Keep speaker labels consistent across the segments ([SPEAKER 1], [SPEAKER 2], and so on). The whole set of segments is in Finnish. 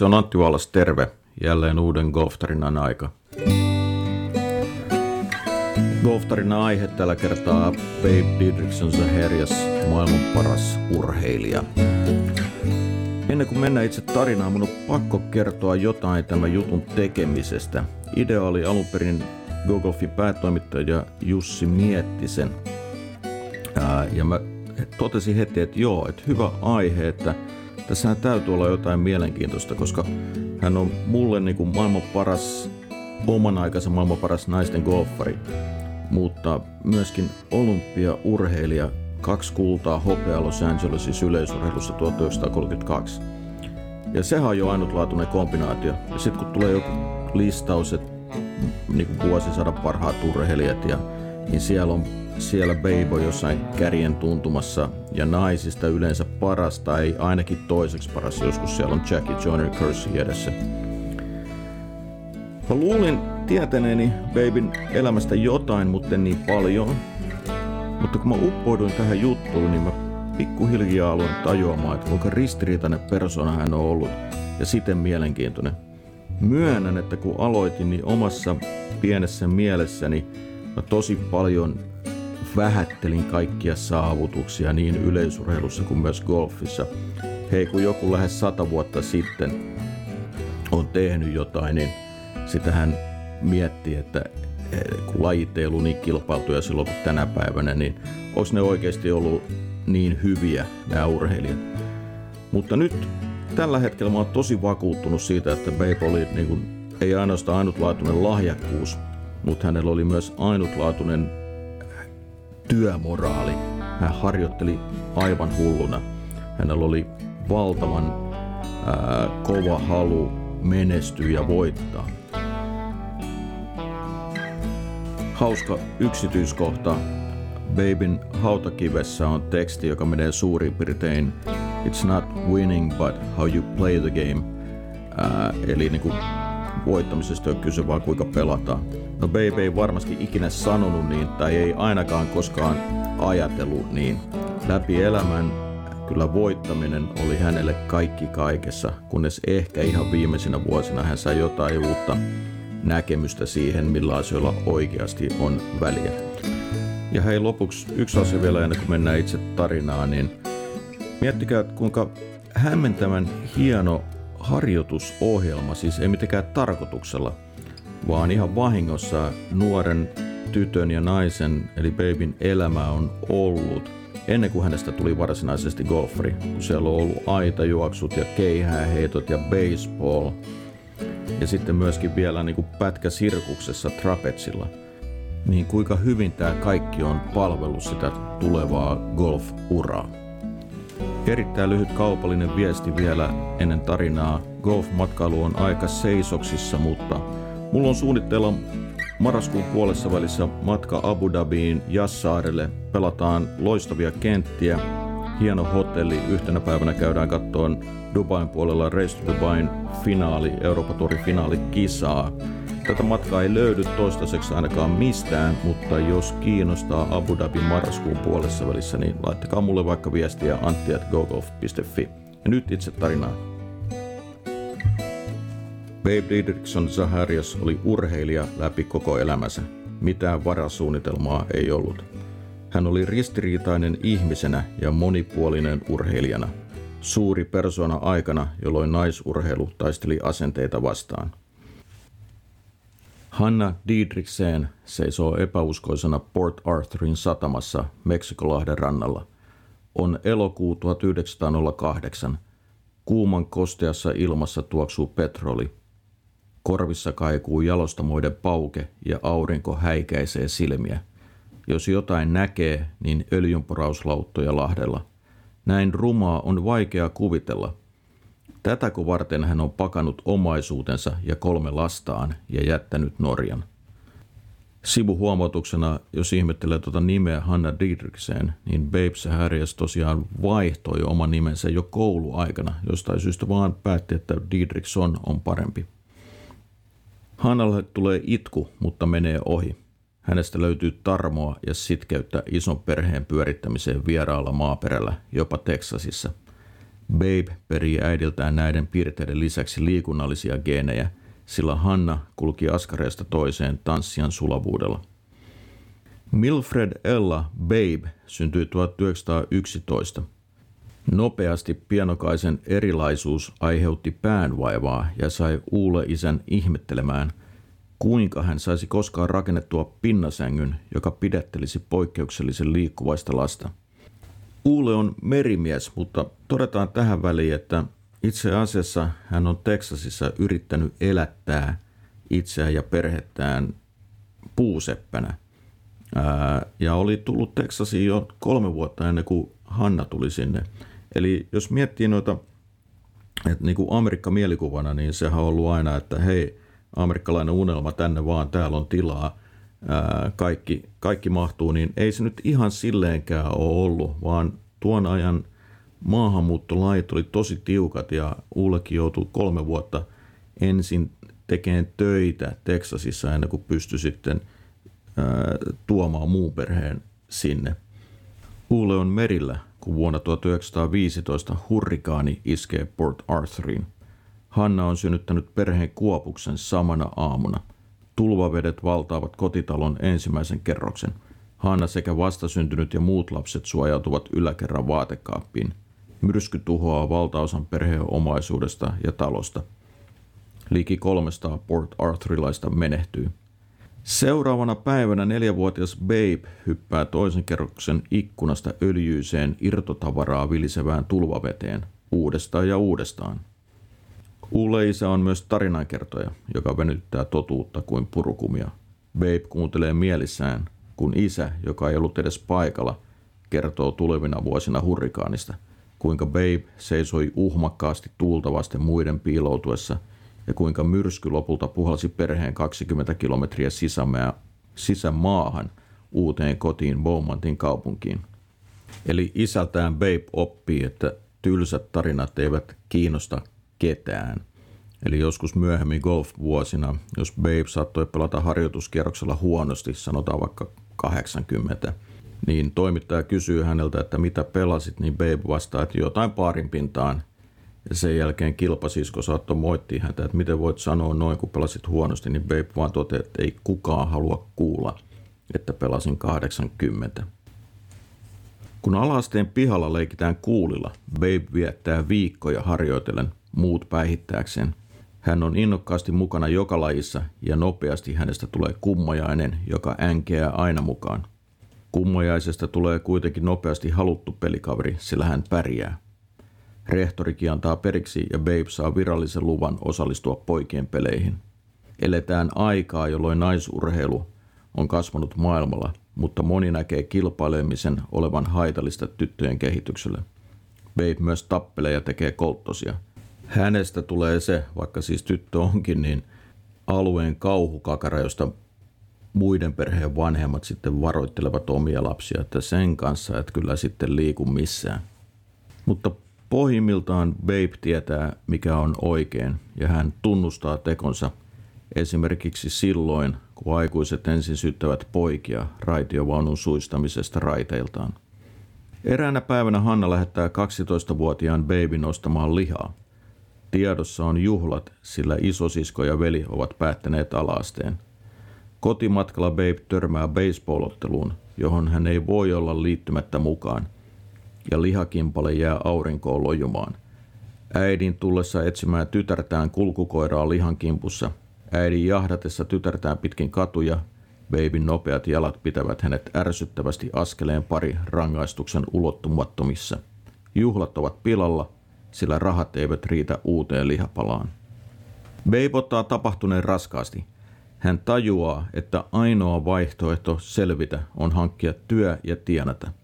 [SPEAKER 1] Se on Antti Vallas, terve. Jälleen uuden golftarinan aika. Golftarinan aihe tällä kertaa Babe Didrikson herjas maailman paras urheilija. Ennen kuin mennään itse tarinaan, mun on pakko kertoa jotain tämän jutun tekemisestä. Idea oli alun perin GoGolfin päätoimittaja Jussi Miettisen. Ää, ja mä totesin heti, että joo, että hyvä aihe, että tässä täytyy olla jotain mielenkiintoista, koska hän on mulle niin kuin maailman paras, oman aikansa maailman paras naisten golfari, mutta myöskin olympiaurheilija, kaksi kultaa hopea Los Angelesin yleisurheilussa 1932. Ja sehän on jo ainutlaatuinen kombinaatio. Ja sitten kun tulee joku listaus, että niin kuin vuosisadan parhaat urheilijat, ja, niin siellä on siellä Beibo jossain kärjen tuntumassa ja naisista yleensä paras tai ainakin toiseksi paras. Joskus siellä on Jackie Joyner Kersey edessä. Mä luulin tietäneeni Babyn elämästä jotain, mutta en niin paljon. Mutta kun mä uppouduin tähän juttuun, niin mä pikkuhiljaa aloin tajuamaan, että kuinka ristiriitainen persona hän on ollut ja siten mielenkiintoinen. Myönnän, että kun aloitin, niin omassa pienessä mielessäni mä tosi paljon vähättelin kaikkia saavutuksia niin yleisurheilussa kuin myös golfissa. Hei, kun joku lähes sata vuotta sitten on tehnyt jotain, niin sitä hän miettii, että eh, kun lajit ei ollut niin kilpailtuja silloin kuin tänä päivänä, niin olisi ne oikeasti ollut niin hyviä nämä urheilijat. Mutta nyt tällä hetkellä mä oon tosi vakuuttunut siitä, että Babe oli niin kuin, ei ainoastaan ainutlaatuinen lahjakkuus, mutta hänellä oli myös ainutlaatuinen työmoraali. Hän harjoitteli aivan hulluna. Hänellä oli valtavan ää, kova halu menestyä ja voittaa. Hauska yksityiskohta. Babyn hautakivessä on teksti, joka menee suurin piirtein It's not winning, but how you play the game. Ää, eli niin kuin voittamisesta on kyse vaan kuinka pelataan. No Babe ei varmasti ikinä sanonut niin tai ei ainakaan koskaan ajatellut niin. Läpi elämän kyllä voittaminen oli hänelle kaikki kaikessa, kunnes ehkä ihan viimeisinä vuosina hän sai jotain uutta näkemystä siihen, millä asioilla oikeasti on väliä. Ja hei lopuksi yksi asia vielä ennen kuin mennään itse tarinaan, niin miettikää kuinka hämmentävän hieno harjoitusohjelma, siis ei mitenkään tarkoituksella, vaan ihan vahingossa nuoren tytön ja naisen, eli babyn elämä on ollut ennen kuin hänestä tuli varsinaisesti golfari. Siellä on ollut aitajuoksut ja keihääheitot ja baseball. Ja sitten myöskin vielä niin kuin pätkä sirkuksessa trapetsilla. Niin kuinka hyvin tämä kaikki on palvellut sitä tulevaa golf-uraa. Erittäin lyhyt kaupallinen viesti vielä ennen tarinaa. Golf-matkailu on aika seisoksissa, mutta mulla on suunnitteilla marraskuun puolessa välissä matka Abu Dhabiin Jassaarelle. Pelataan loistavia kenttiä, hieno hotelli. Yhtenä päivänä käydään kattoon Dubain puolella Race to Dubain finaali, Euroopan finaali kisaa. Tätä matkaa ei löydy toistaiseksi ainakaan mistään, mutta jos kiinnostaa Abu Dhabi marraskuun puolessa välissä, niin laittakaa mulle vaikka viestiä antti.gogolf.fi. Ja nyt itse tarinaan. Babe Didrikson Zaharias oli urheilija läpi koko elämänsä. Mitään varasuunnitelmaa ei ollut. Hän oli ristiriitainen ihmisenä ja monipuolinen urheilijana. Suuri persona aikana, jolloin naisurheilu taisteli asenteita vastaan. Hanna Diedrichsen seisoo epäuskoisena Port Arthurin satamassa Meksikolahden rannalla. On elokuu 1908. Kuuman kosteassa ilmassa tuoksuu petroli. Korvissa kaikuu jalostamoiden pauke ja aurinko häikäisee silmiä. Jos jotain näkee, niin öljynporauslauttoja Lahdella. Näin rumaa on vaikea kuvitella – Tätäkö varten hän on pakannut omaisuutensa ja kolme lastaan ja jättänyt Norjan. Sivuhuomautuksena, jos ihmettelee tuota nimeä Hanna Didriksen, niin Babes Harriers tosiaan vaihtoi oman nimensä jo kouluaikana, jostain syystä vaan päätti, että Didrikson on parempi. Hannalle tulee itku, mutta menee ohi. Hänestä löytyy tarmoa ja sitkeyttä ison perheen pyörittämiseen vieraalla maaperällä, jopa Teksasissa – Babe perii äidiltään näiden piirteiden lisäksi liikunnallisia geenejä, sillä Hanna kulki askareesta toiseen tanssian sulavuudella. Milfred Ella Babe syntyi 1911. Nopeasti pienokaisen erilaisuus aiheutti päänvaivaa ja sai Uule isän ihmettelemään, kuinka hän saisi koskaan rakennettua pinnasängyn, joka pidättelisi poikkeuksellisen liikkuvaista lasta. Uule on merimies, mutta todetaan tähän väliin, että itse asiassa hän on Teksasissa yrittänyt elättää itseään ja perhettään puuseppänä. Ja oli tullut Teksasiin jo kolme vuotta ennen kuin Hanna tuli sinne. Eli jos miettii noita, että niin kuin Amerikka mielikuvana, niin sehän on ollut aina, että hei, amerikkalainen unelma tänne vaan, täällä on tilaa, kaikki, kaikki mahtuu, niin ei se nyt ihan silleenkään ole ollut, vaan tuon ajan maahanmuuttolait oli tosi tiukat ja Ullekin joutui kolme vuotta ensin tekemään töitä Teksasissa ennen kuin pystyi sitten ää, tuomaan muun perheen sinne. Uule on merillä, kun vuonna 1915 hurrikaani iskee Port Arthuriin. Hanna on synnyttänyt perheen kuopuksen samana aamuna. Tulvavedet valtaavat kotitalon ensimmäisen kerroksen. Hanna sekä vastasyntynyt ja muut lapset suojautuvat yläkerran vaatekaappiin. Myrsky tuhoaa valtaosan perheen omaisuudesta ja talosta. Liki 300 Port Arthurilaista menehtyy. Seuraavana päivänä neljävuotias Babe hyppää toisen kerroksen ikkunasta öljyiseen irtotavaraa vilisevään tulvaveteen uudestaan ja uudestaan. Uleisa on myös tarinankertoja, joka venyttää totuutta kuin purukumia. Babe kuuntelee mielissään, kun isä, joka ei ollut edes paikalla, kertoo tulevina vuosina hurrikaanista, kuinka Babe seisoi uhmakkaasti tuulta vasten muiden piiloutuessa – ja kuinka myrsky lopulta puhalsi perheen 20 kilometriä sisämää, sisämaahan uuteen kotiin Beaumontin kaupunkiin. Eli isältään Babe oppii, että tylsät tarinat eivät kiinnosta ketään. Eli joskus myöhemmin golf-vuosina, jos Babe saattoi pelata harjoituskierroksella huonosti, sanotaan vaikka 80, niin toimittaja kysyy häneltä, että mitä pelasit, niin Babe vastaa, että jotain paarin pintaan ja sen jälkeen kilpasisko saattoi moittia häntä, että miten voit sanoa noin, kun pelasit huonosti, niin Babe vaan toteaa, että ei kukaan halua kuulla, että pelasin 80. Kun alasteen pihalla leikitään kuulilla, Babe viettää viikkoja harjoitellen muut päihittääkseen. Hän on innokkaasti mukana joka lajissa ja nopeasti hänestä tulee kummajainen, joka änkeää aina mukaan. Kummajaisesta tulee kuitenkin nopeasti haluttu pelikaveri, sillä hän pärjää. Rehtorikin antaa periksi ja Babe saa virallisen luvan osallistua poikien peleihin. Eletään aikaa, jolloin naisurheilu on kasvanut maailmalla, mutta moni näkee kilpailemisen olevan haitallista tyttöjen kehitykselle. Babe myös tappelee ja tekee kolttosia. Hänestä tulee se, vaikka siis tyttö onkin, niin alueen kauhukakara, josta muiden perheen vanhemmat sitten varoittelevat omia lapsia, että sen kanssa et kyllä sitten liiku missään. Mutta Pohjimmiltaan Babe tietää, mikä on oikein, ja hän tunnustaa tekonsa esimerkiksi silloin, kun aikuiset ensin syyttävät poikia raitiovaunun suistamisesta raiteiltaan. Eräänä päivänä Hanna lähettää 12-vuotiaan Babyn ostamaan lihaa. Tiedossa on juhlat, sillä isosisko ja veli ovat päättäneet alaasteen. Kotimatkalla Babe törmää baseballotteluun, johon hän ei voi olla liittymättä mukaan – ja lihakimpale jää aurinkoon lojumaan. Äidin tullessa etsimään tytärtään kulkukoiraa lihan kimpussa. Äidin jahdatessa tytärtään pitkin katuja, Babyn nopeat jalat pitävät hänet ärsyttävästi askeleen pari rangaistuksen ulottumattomissa. Juhlat ovat pilalla, sillä rahat eivät riitä uuteen lihapalaan. Babe ottaa tapahtuneen raskaasti. Hän tajuaa, että ainoa vaihtoehto selvitä on hankkia työ ja tienata –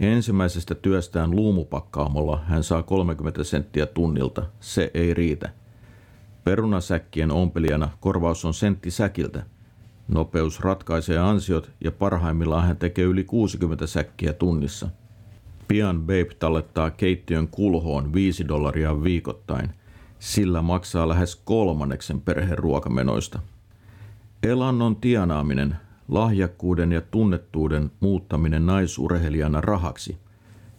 [SPEAKER 1] Ensimmäisestä työstään luumupakkaamolla hän saa 30 senttiä tunnilta. Se ei riitä. Perunasäkkien ompelijana korvaus on sentti säkiltä. Nopeus ratkaisee ansiot ja parhaimmillaan hän tekee yli 60 säkkiä tunnissa. Pian Babe tallettaa keittiön kulhoon 5 dollaria viikoittain. Sillä maksaa lähes kolmanneksen perheen ruokamenoista. Elannon tienaaminen lahjakkuuden ja tunnettuuden muuttaminen naisurheilijana rahaksi.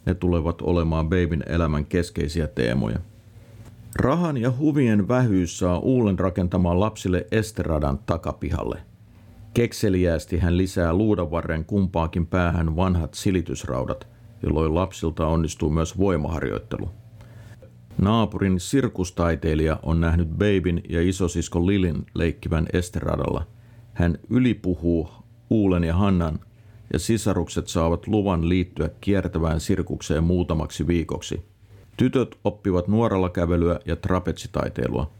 [SPEAKER 1] ne tulevat olemaan Babyn elämän keskeisiä teemoja. Rahan ja huvien vähyys saa Uulen rakentamaan lapsille esteradan takapihalle. Kekseliäästi hän lisää luudavarren kumpaakin päähän vanhat silitysraudat, jolloin lapsilta onnistuu myös voimaharjoittelu. Naapurin sirkustaiteilija on nähnyt Babyn ja isosisko Lilin leikkivän esteradalla. Hän ylipuhuu Uulen ja Hannan ja sisarukset saavat luvan liittyä kiertävään sirkukseen muutamaksi viikoksi. Tytöt oppivat nuoralla kävelyä ja trapetsitaiteilua.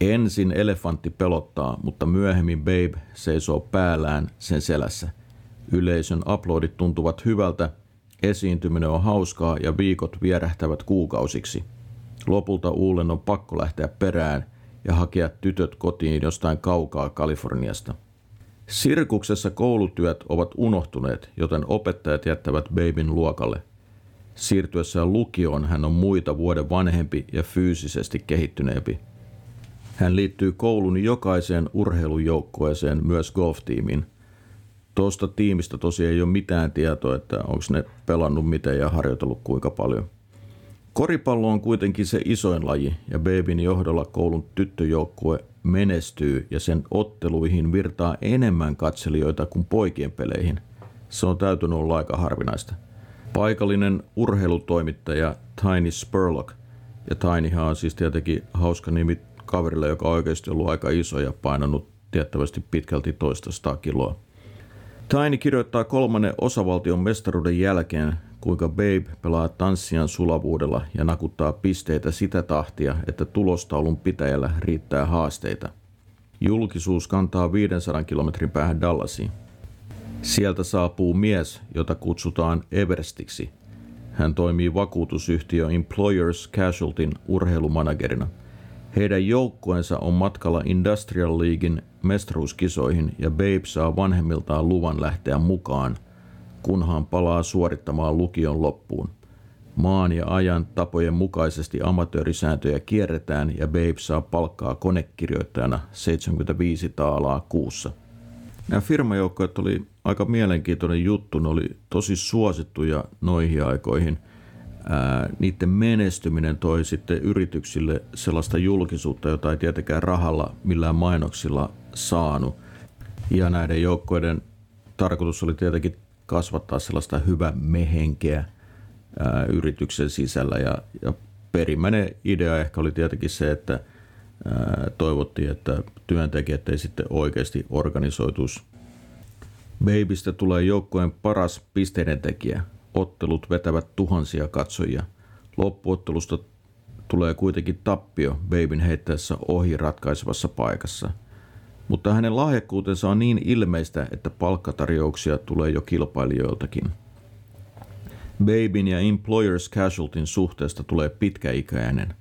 [SPEAKER 1] Ensin elefantti pelottaa, mutta myöhemmin Babe seisoo päällään sen selässä. Yleisön aplodit tuntuvat hyvältä, esiintyminen on hauskaa ja viikot vierähtävät kuukausiksi. Lopulta Uulen on pakko lähteä perään ja hakea tytöt kotiin jostain kaukaa Kaliforniasta. Sirkuksessa koulutyöt ovat unohtuneet, joten opettajat jättävät Babyn luokalle. Siirtyessään lukioon hän on muita vuoden vanhempi ja fyysisesti kehittyneempi. Hän liittyy koulun jokaiseen urheilujoukkueeseen, myös golftiimiin. Tuosta tiimistä tosiaan ei ole mitään tietoa, että onko ne pelannut miten ja harjoitellut kuinka paljon. Koripallo on kuitenkin se isoin laji ja Babyn johdolla koulun tyttöjoukkue menestyy ja sen otteluihin virtaa enemmän katselijoita kuin poikien peleihin. Se on täytynyt olla aika harvinaista. Paikallinen urheilutoimittaja Tiny Spurlock, ja Tinyhan on siis tietenkin hauska nimi kaverille, joka on oikeasti ollut aika iso ja painanut tiettävästi pitkälti toista kiloa. Tiny kirjoittaa kolmannen osavaltion mestaruuden jälkeen, kuinka Babe pelaa tanssian sulavuudella ja nakuttaa pisteitä sitä tahtia, että tulostaulun pitäjällä riittää haasteita. Julkisuus kantaa 500 kilometrin päähän Dallasiin. Sieltä saapuu mies, jota kutsutaan Everstiksi. Hän toimii vakuutusyhtiö Employers Casualtyn urheilumanagerina. Heidän joukkueensa on matkalla Industrial Leaguein mestaruuskisoihin ja Babe saa vanhemmiltaan luvan lähteä mukaan, kunhan palaa suorittamaan lukion loppuun. Maan ja ajan tapojen mukaisesti amatöörisääntöjä kierretään ja Babe saa palkkaa konekirjoittajana 75 taalaa kuussa. Nämä firmajoukkoet oli aika mielenkiintoinen juttu. Ne oli tosi suosittuja noihin aikoihin. Ää, niiden menestyminen toi sitten yrityksille sellaista julkisuutta, jota ei tietenkään rahalla millään mainoksilla saanut. Ja näiden joukkoiden tarkoitus oli tietenkin kasvattaa sellaista hyvä mehenkeä ää, yrityksen sisällä. Ja, ja perimmäinen idea ehkä oli tietenkin se, että ää, toivottiin, että työntekijät ei sitten oikeasti organisoituisi Babystä tulee joukkojen paras pisteiden tekijä. Ottelut vetävät tuhansia katsojia. Loppuottelusta tulee kuitenkin tappio Babyn heittäessä ohi ratkaisevassa paikassa. Mutta hänen lahjakkuutensa on niin ilmeistä, että palkkatarjouksia tulee jo kilpailijoiltakin. Babyn ja Employers Casualtyn suhteesta tulee pitkäikäinen.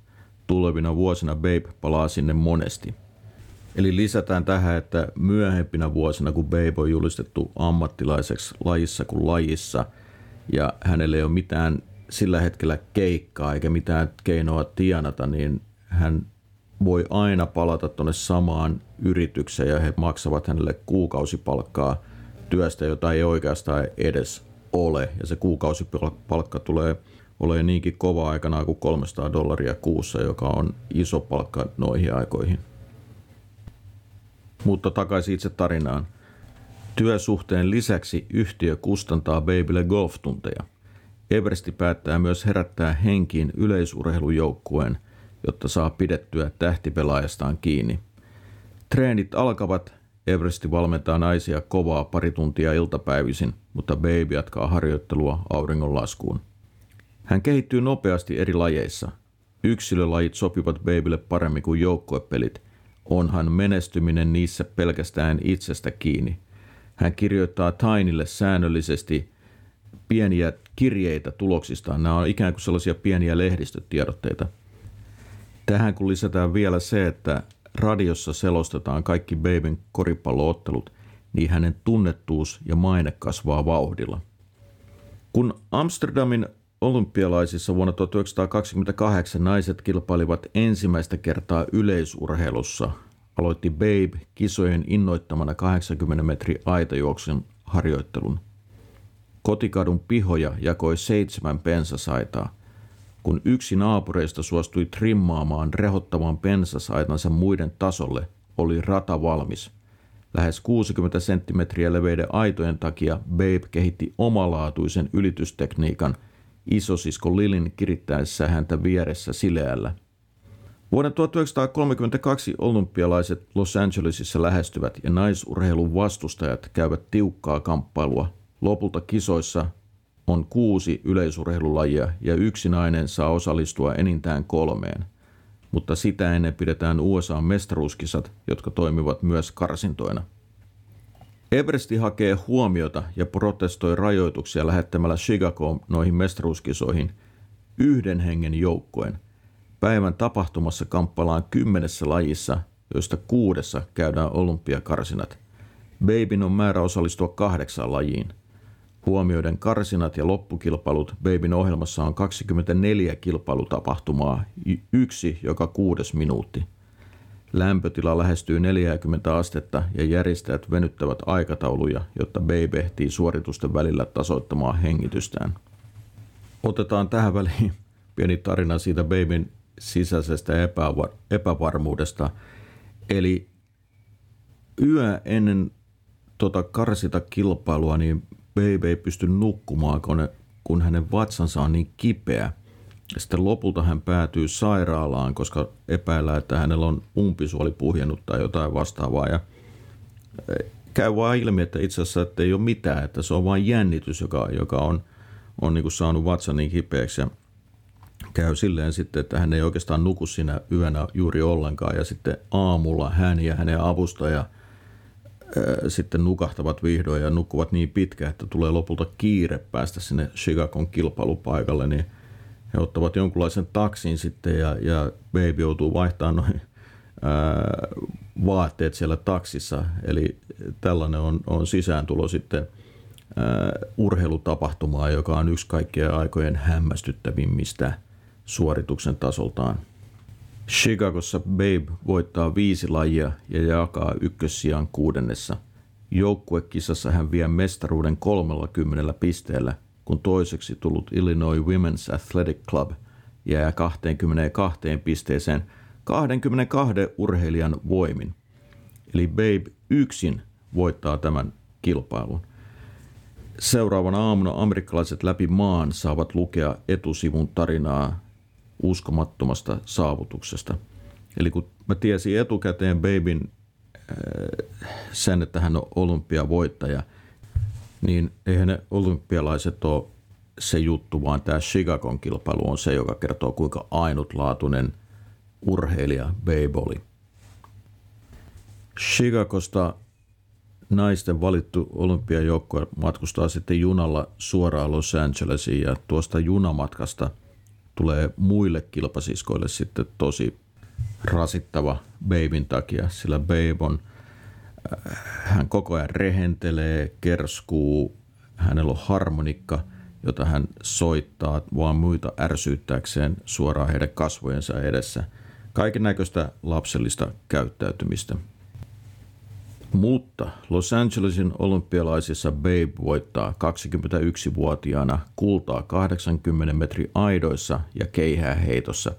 [SPEAKER 1] Tulevina vuosina Babe palaa sinne monesti – Eli lisätään tähän, että myöhempinä vuosina, kun Babe on julistettu ammattilaiseksi lajissa kuin lajissa, ja hänelle ei ole mitään sillä hetkellä keikkaa eikä mitään keinoa tienata, niin hän voi aina palata tuonne samaan yritykseen ja he maksavat hänelle kuukausipalkkaa työstä, jota ei oikeastaan edes ole. Ja se kuukausipalkka tulee olemaan niinkin kova aikana kuin 300 dollaria kuussa, joka on iso palkka noihin aikoihin. Mutta takaisin itse tarinaan. Työsuhteen lisäksi yhtiö kustantaa Babylle golftunteja. Eversti päättää myös herättää henkiin yleisurheilujoukkueen, jotta saa pidettyä tähtipelaajastaan kiinni. Treenit alkavat, Everesti valmentaa naisia kovaa pari tuntia iltapäivisin, mutta Baby jatkaa harjoittelua auringonlaskuun. Hän kehittyy nopeasti eri lajeissa. Yksilölajit sopivat Babylle paremmin kuin joukkuepelit, onhan menestyminen niissä pelkästään itsestä kiinni. Hän kirjoittaa Tainille säännöllisesti pieniä kirjeitä tuloksistaan. Nämä on ikään kuin sellaisia pieniä lehdistötiedotteita. Tähän kun lisätään vielä se, että radiossa selostetaan kaikki Babyn koripalloottelut, niin hänen tunnettuus ja maine kasvaa vauhdilla. Kun Amsterdamin olympialaisissa vuonna 1928 naiset kilpailivat ensimmäistä kertaa yleisurheilussa. Aloitti Babe kisojen innoittamana 80 metri aitajuoksun harjoittelun. Kotikadun pihoja jakoi seitsemän pensasaitaa. Kun yksi naapureista suostui trimmaamaan rehottavan pensasaitansa muiden tasolle, oli rata valmis. Lähes 60 senttimetriä leveiden aitojen takia Babe kehitti omalaatuisen ylitystekniikan isosisko Lilin kirittäessä häntä vieressä sileällä. Vuoden 1932 olympialaiset Los Angelesissa lähestyvät ja naisurheilun vastustajat käyvät tiukkaa kamppailua. Lopulta kisoissa on kuusi yleisurheilulajia ja yksi nainen saa osallistua enintään kolmeen. Mutta sitä ennen pidetään USA-mestaruuskisat, jotka toimivat myös karsintoina. Everesti hakee huomiota ja protestoi rajoituksia lähettämällä Chicagoon noihin mestaruuskisoihin yhden hengen joukkoen. Päivän tapahtumassa kamppaillaan kymmenessä lajissa, joista kuudessa käydään olympiakarsinat. Babyn on määrä osallistua kahdeksaan lajiin – Huomioiden karsinat ja loppukilpailut Babyn ohjelmassa on 24 kilpailutapahtumaa, yksi joka kuudes minuutti. Lämpötila lähestyy 40 astetta ja järjestäjät venyttävät aikatauluja, jotta Babe ehtii suoritusten välillä tasoittamaan hengitystään. Otetaan tähän väliin pieni tarina siitä Babyn sisäisestä epävar- epävarmuudesta. Eli yö ennen tota karsita kilpailua, niin Babe ei pysty nukkumaan, kun, kun hänen vatsansa on niin kipeä. Sitten lopulta hän päätyy sairaalaan, koska epäillään, että hänellä on umpisuoli puhjennut tai jotain vastaavaa. Ja e, käy vaan ilmi, että itse asiassa että ei ole mitään, että se on vain jännitys, joka, joka on, on niin kuin saanut vatsan niin kipeäksi. Ja käy silleen sitten, että hän ei oikeastaan nuku siinä yönä juuri ollenkaan. Ja sitten aamulla hän ja hänen avustaja – sitten nukahtavat vihdoin ja nukkuvat niin pitkään, että tulee lopulta kiire päästä sinne Chicagon kilpailupaikalle, niin he ottavat jonkunlaisen taksin sitten ja, ja baby joutuu vaihtamaan noin ää, vaatteet siellä taksissa. Eli tällainen on, on sisääntulo sitten ää, urheilutapahtumaa, joka on yksi kaikkien aikojen hämmästyttävimmistä suorituksen tasoltaan. Chicagossa Babe voittaa viisi lajia ja jakaa ykkössijan kuudennessa. Joukkuekisassa hän vie mestaruuden 30 pisteellä, kun toiseksi tullut Illinois Women's Athletic Club jää 22 pisteeseen 22 urheilijan voimin. Eli Babe yksin voittaa tämän kilpailun. Seuraavana aamuna amerikkalaiset läpi maan saavat lukea etusivun tarinaa uskomattomasta saavutuksesta. Eli kun mä tiesin etukäteen Babyn äh, sen, että hän on olympiavoittaja, niin eihän ne olympialaiset ole se juttu, vaan tämä Chicagon kilpailu on se, joka kertoo kuinka ainutlaatuinen urheilija Babe oli. Chicagosta naisten valittu olympiajoukkue matkustaa sitten junalla suoraan Los Angelesiin ja tuosta junamatkasta – tulee muille kilpasiskoille sitten tosi rasittava Babyn takia, sillä Babe on, äh, hän koko ajan rehentelee, kerskuu, hänellä on harmonikka, jota hän soittaa vaan muita ärsyyttääkseen suoraan heidän kasvojensa edessä. Kaiken näköistä lapsellista käyttäytymistä. Mutta Los Angelesin olympialaisissa Babe voittaa 21-vuotiaana kultaa 80 metri aidoissa ja keihää heitossa.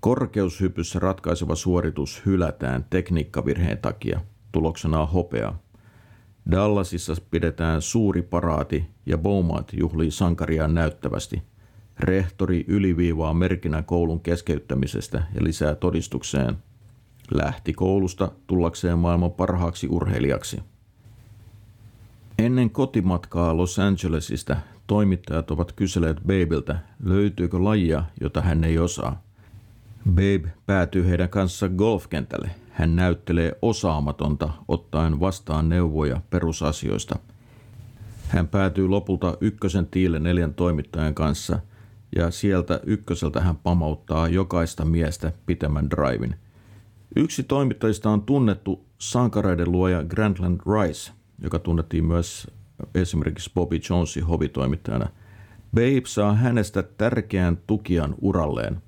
[SPEAKER 1] Korkeushypyssä ratkaiseva suoritus hylätään tekniikkavirheen takia. Tuloksena on hopea. Dallasissa pidetään suuri paraati ja Beaumont juhlii sankariaan näyttävästi. Rehtori yliviivaa merkinä koulun keskeyttämisestä ja lisää todistukseen – lähti koulusta tullakseen maailman parhaaksi urheilijaksi. Ennen kotimatkaa Los Angelesista toimittajat ovat kyselleet Babeltä, löytyykö lajia, jota hän ei osaa. Babe päätyy heidän kanssa golfkentälle. Hän näyttelee osaamatonta ottaen vastaan neuvoja perusasioista. Hän päätyy lopulta ykkösen tiille neljän toimittajan kanssa ja sieltä ykköseltä hän pamauttaa jokaista miestä pitämän drivin – Yksi toimittajista on tunnettu sankareiden luoja Grantland Rice, joka tunnettiin myös esimerkiksi Bobby Jonesin hovitoimittajana. Babe saa hänestä tärkeän tukijan uralleen,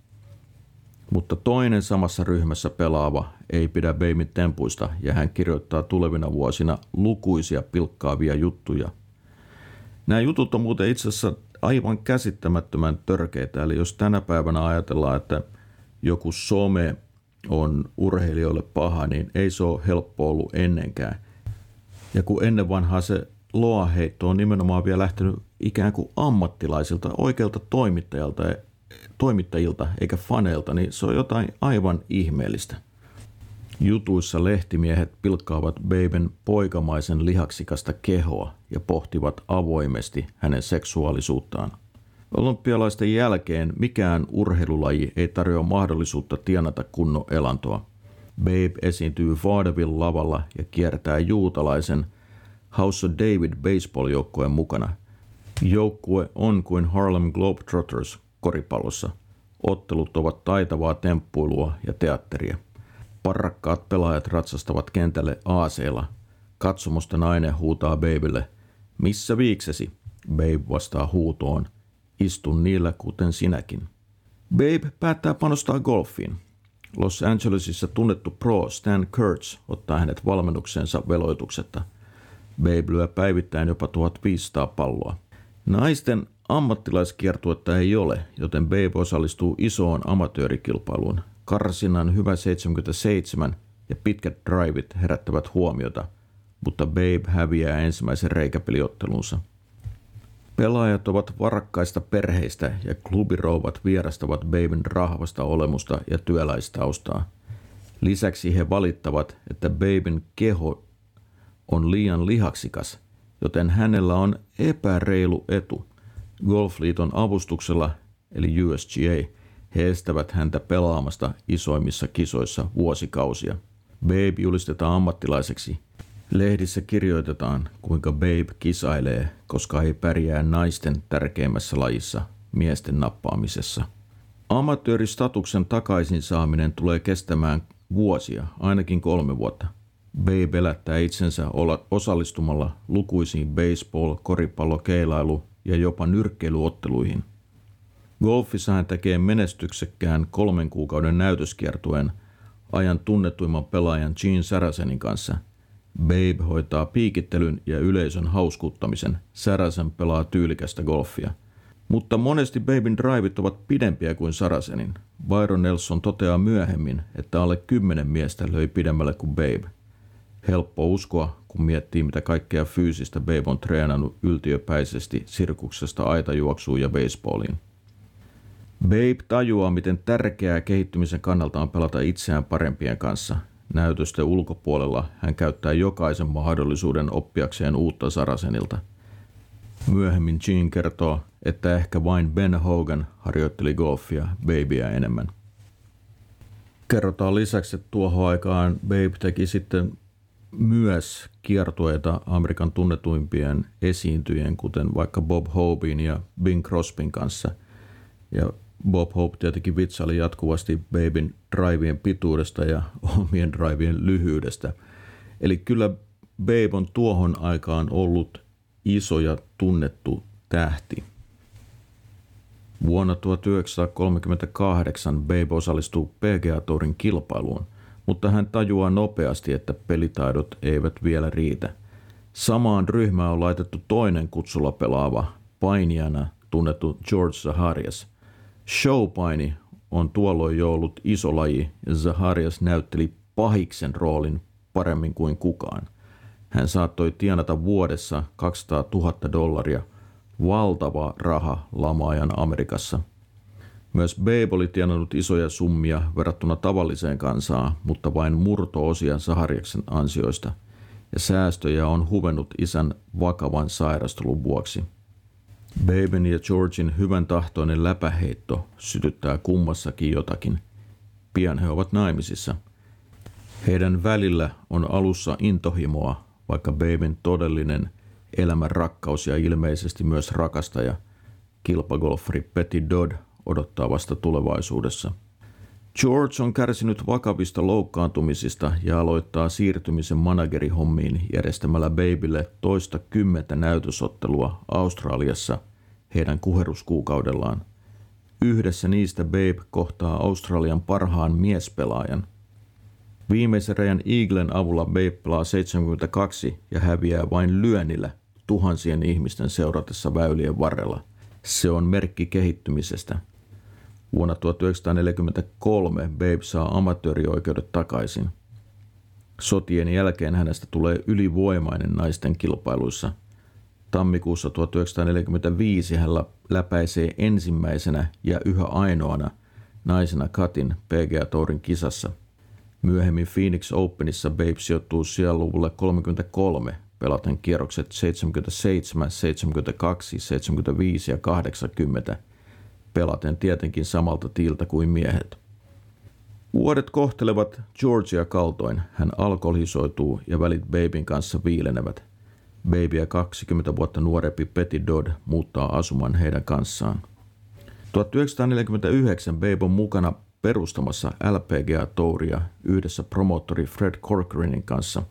[SPEAKER 1] mutta toinen samassa ryhmässä pelaava ei pidä Babein tempuista ja hän kirjoittaa tulevina vuosina lukuisia pilkkaavia juttuja. Nämä jutut on muuten itse asiassa aivan käsittämättömän törkeitä. Eli jos tänä päivänä ajatellaan, että joku some on urheilijoille paha, niin ei se ole helppo ollut ennenkään. Ja kun ennen vanhaa se loaheitto on nimenomaan vielä lähtenyt ikään kuin ammattilaisilta, oikealta toimittajalta, toimittajilta eikä faneilta, niin se on jotain aivan ihmeellistä. Jutuissa lehtimiehet pilkkaavat Baben poikamaisen lihaksikasta kehoa ja pohtivat avoimesti hänen seksuaalisuuttaan. Olympialaisten jälkeen mikään urheilulaji ei tarjoa mahdollisuutta tienata kunnon elantoa. Babe esiintyy Vaudeville lavalla ja kiertää juutalaisen House of David baseball-joukkueen mukana. Joukkue on kuin Harlem Globetrotters koripallossa. Ottelut ovat taitavaa temppuilua ja teatteria. Parrakkaat pelaajat ratsastavat kentälle aaseella. Katsomusta nainen huutaa Babylle, missä viiksesi? Babe vastaa huutoon, istun niillä kuten sinäkin. Babe päättää panostaa golfiin. Los Angelesissa tunnettu pro Stan Kurtz ottaa hänet valmennukseensa veloituksetta. Babe lyö päivittäin jopa 1500 palloa. Naisten ammattilaiskiertuetta ei ole, joten Babe osallistuu isoon amatöörikilpailuun, Karsinan hyvä 77 ja pitkät drivit herättävät huomiota, mutta Babe häviää ensimmäisen reikäpeliottelunsa. Pelaajat ovat varakkaista perheistä ja klubirouvat vierastavat Baben rahvasta olemusta ja työläistaustaa. Lisäksi he valittavat, että Baben keho on liian lihaksikas, joten hänellä on epäreilu etu. Golfliiton avustuksella, eli USGA, he estävät häntä pelaamasta isoimmissa kisoissa vuosikausia. Babe julistetaan ammattilaiseksi. Lehdissä kirjoitetaan, kuinka Babe kisailee, koska ei pärjää naisten tärkeimmässä lajissa, miesten nappaamisessa. Amatööristatuksen takaisin saaminen tulee kestämään vuosia, ainakin kolme vuotta. Babe elättää itsensä osallistumalla lukuisiin baseball, koripallo, keilailu ja jopa nyrkkeilyotteluihin – Golfissa hän tekee menestyksekkään kolmen kuukauden näytöskiertueen ajan tunnetuimman pelaajan Gene Sarasenin kanssa. Babe hoitaa piikittelyn ja yleisön hauskuttamisen. Sarasen pelaa tyylikästä golfia. Mutta monesti Babyn drivit ovat pidempiä kuin Sarasenin. Byron Nelson toteaa myöhemmin, että alle kymmenen miestä löi pidemmälle kuin Babe. Helppo uskoa, kun miettii mitä kaikkea fyysistä Babe on treenannut yltiöpäisesti sirkuksesta aitajuoksuun ja baseballiin. Babe tajuaa, miten tärkeää kehittymisen kannalta on pelata itseään parempien kanssa. Näytösten ulkopuolella hän käyttää jokaisen mahdollisuuden oppiakseen uutta Sarasenilta. Myöhemmin Gene kertoo, että ehkä vain Ben Hogan harjoitteli golfia Babyä enemmän. Kerrotaan lisäksi, että tuohon aikaan Babe teki sitten myös kiertueita Amerikan tunnetuimpien esiintyjien, kuten vaikka Bob Hobin ja Bing Crosbyn kanssa. Ja Bob Hope tietenkin vitsaili jatkuvasti Babyn drivien pituudesta ja omien drivien lyhyydestä. Eli kyllä Babe on tuohon aikaan ollut iso ja tunnettu tähti. Vuonna 1938 Babe osallistuu PGA Tourin kilpailuun, mutta hän tajuaa nopeasti, että pelitaidot eivät vielä riitä. Samaan ryhmään on laitettu toinen kutsulla pelaava, painijana tunnettu George Zaharias – Showpaini on tuolloin jo ollut iso laji ja Zaharias näytteli pahiksen roolin paremmin kuin kukaan. Hän saattoi tienata vuodessa 200 000 dollaria, valtava raha lamaajan Amerikassa. Myös Babe oli tienannut isoja summia verrattuna tavalliseen kansaan, mutta vain murto-osia Sahariaksen ansioista, ja säästöjä on huvennut isän vakavan sairastelun vuoksi – Baben ja Georgin hyvän tahtoinen läpäheitto sytyttää kummassakin jotakin. Pian he ovat naimisissa. Heidän välillä on alussa intohimoa, vaikka Baben todellinen elämän rakkaus ja ilmeisesti myös rakastaja, kilpagolfari Petty Dodd, odottaa vasta tulevaisuudessa. George on kärsinyt vakavista loukkaantumisista ja aloittaa siirtymisen managerihommiin järjestämällä Babylle toista kymmentä näytösottelua Australiassa heidän kuheruskuukaudellaan. Yhdessä niistä Babe kohtaa Australian parhaan miespelaajan. Viimeisen rejan Eaglen avulla Babe pelaa 72 ja häviää vain lyönnillä tuhansien ihmisten seuratessa väylien varrella. Se on merkki kehittymisestä. Vuonna 1943 Babe saa amatöörioikeudet takaisin. Sotien jälkeen hänestä tulee ylivoimainen naisten kilpailuissa. Tammikuussa 1945 hän läpäisee ensimmäisenä ja yhä ainoana naisena Katin PGA Tourin kisassa – Myöhemmin Phoenix Openissa Babe sijoittuu luvulle 33 pelaten kierrokset 77, 72, 75 ja 80, pelaten tietenkin samalta tiiltä kuin miehet. Vuodet kohtelevat Georgia kaltoin. Hän alkoholisoituu ja välit Babyn kanssa viilenevät. Babyä 20 vuotta nuorempi Betty Dodd muuttaa asumaan heidän kanssaan. 1949 Babe on mukana perustamassa LPGA-touria yhdessä promoottori Fred Corcoranin kanssa.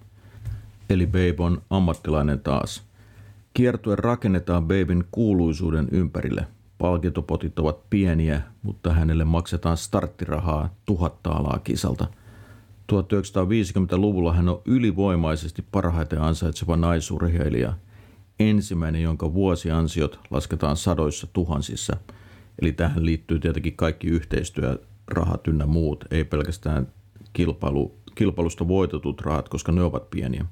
[SPEAKER 1] Eli Babe on ammattilainen taas. Kiertue rakennetaan Babyn kuuluisuuden ympärille. Palkintopotit ovat pieniä, mutta hänelle maksetaan starttirahaa tuhatta alaa kisalta. 1950-luvulla hän on ylivoimaisesti parhaiten ansaitseva naisurheilija. Ensimmäinen, jonka vuosiansiot lasketaan sadoissa tuhansissa. Eli tähän liittyy tietenkin kaikki yhteistyö rahat ynnä muut, ei pelkästään kilpailu, kilpailusta voitetut rahat, koska ne ovat pieniä.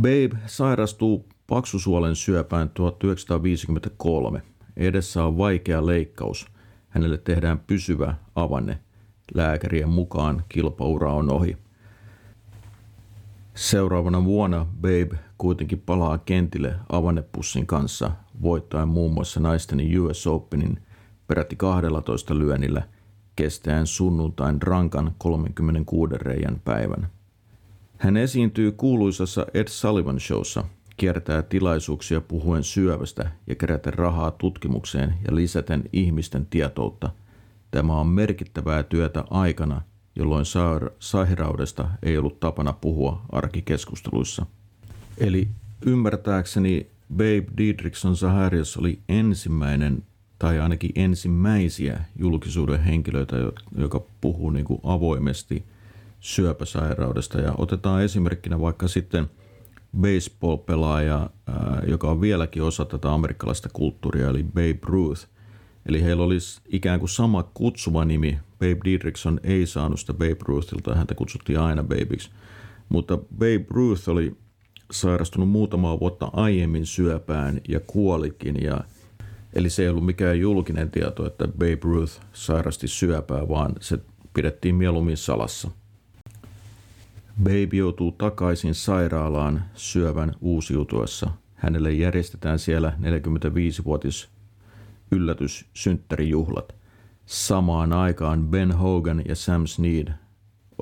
[SPEAKER 1] Babe sairastuu paksusuolen syöpään 1953. Edessä on vaikea leikkaus. Hänelle tehdään pysyvä avanne. Lääkärien mukaan kilpaura on ohi. Seuraavana vuonna Babe kuitenkin palaa kentille avannepussin kanssa, voittaen muun muassa naisten US Openin peräti 12 lyönnillä – kestäen sunnuntain rankan 36 reijän päivän. Hän esiintyy kuuluisassa Ed Sullivan Showssa, kiertää tilaisuuksia puhuen syövästä ja keräten rahaa tutkimukseen ja lisäten ihmisten tietoutta. Tämä on merkittävää työtä aikana, jolloin sairaudesta ei ollut tapana puhua arkikeskusteluissa. Eli ymmärtääkseni Babe Didrikson Zaharias oli ensimmäinen tai ainakin ensimmäisiä julkisuuden henkilöitä, joka puhuu niin kuin avoimesti syöpäsairaudesta. Ja otetaan esimerkkinä vaikka sitten baseball-pelaaja, joka on vieläkin osa tätä amerikkalaista kulttuuria, eli Babe Ruth. Eli heillä olisi ikään kuin sama kutsuva nimi. Babe Didrikson ei saanut sitä Babe Ruthilta, häntä kutsuttiin aina Babyksi. Mutta Babe Ruth oli sairastunut muutamaa vuotta aiemmin syöpään ja kuolikin ja – Eli se ei ollut mikään julkinen tieto, että Babe Ruth sairasti syöpää, vaan se pidettiin mieluummin salassa. Babe joutuu takaisin sairaalaan syövän uusiutuessa. Hänelle järjestetään siellä 45-vuotis yllätyssynttärijuhlat. Samaan aikaan Ben Hogan ja Sam Snead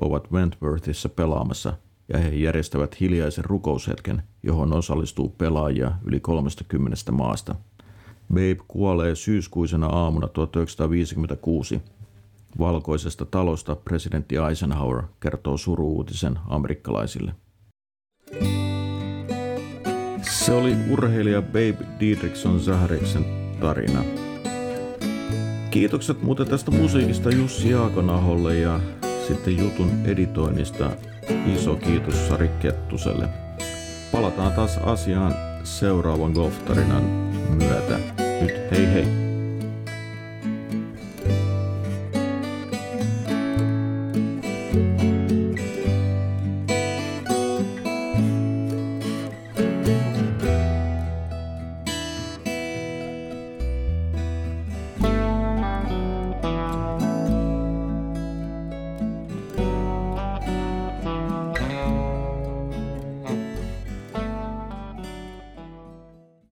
[SPEAKER 1] ovat Wentworthissa pelaamassa ja he järjestävät hiljaisen rukoushetken, johon osallistuu pelaajia yli 30 maasta. Babe kuolee syyskuisena aamuna 1956. Valkoisesta talosta presidentti Eisenhower kertoo suruuutisen amerikkalaisille. Se oli urheilija Babe Didrikson Zahriksen tarina. Kiitokset muuten tästä musiikista Jussi Jaakonaholle ja sitten jutun editoinnista iso kiitos Sari Kettuselle. Palataan taas asiaan seuraavan golftarinan myötä. Nyt hei hei!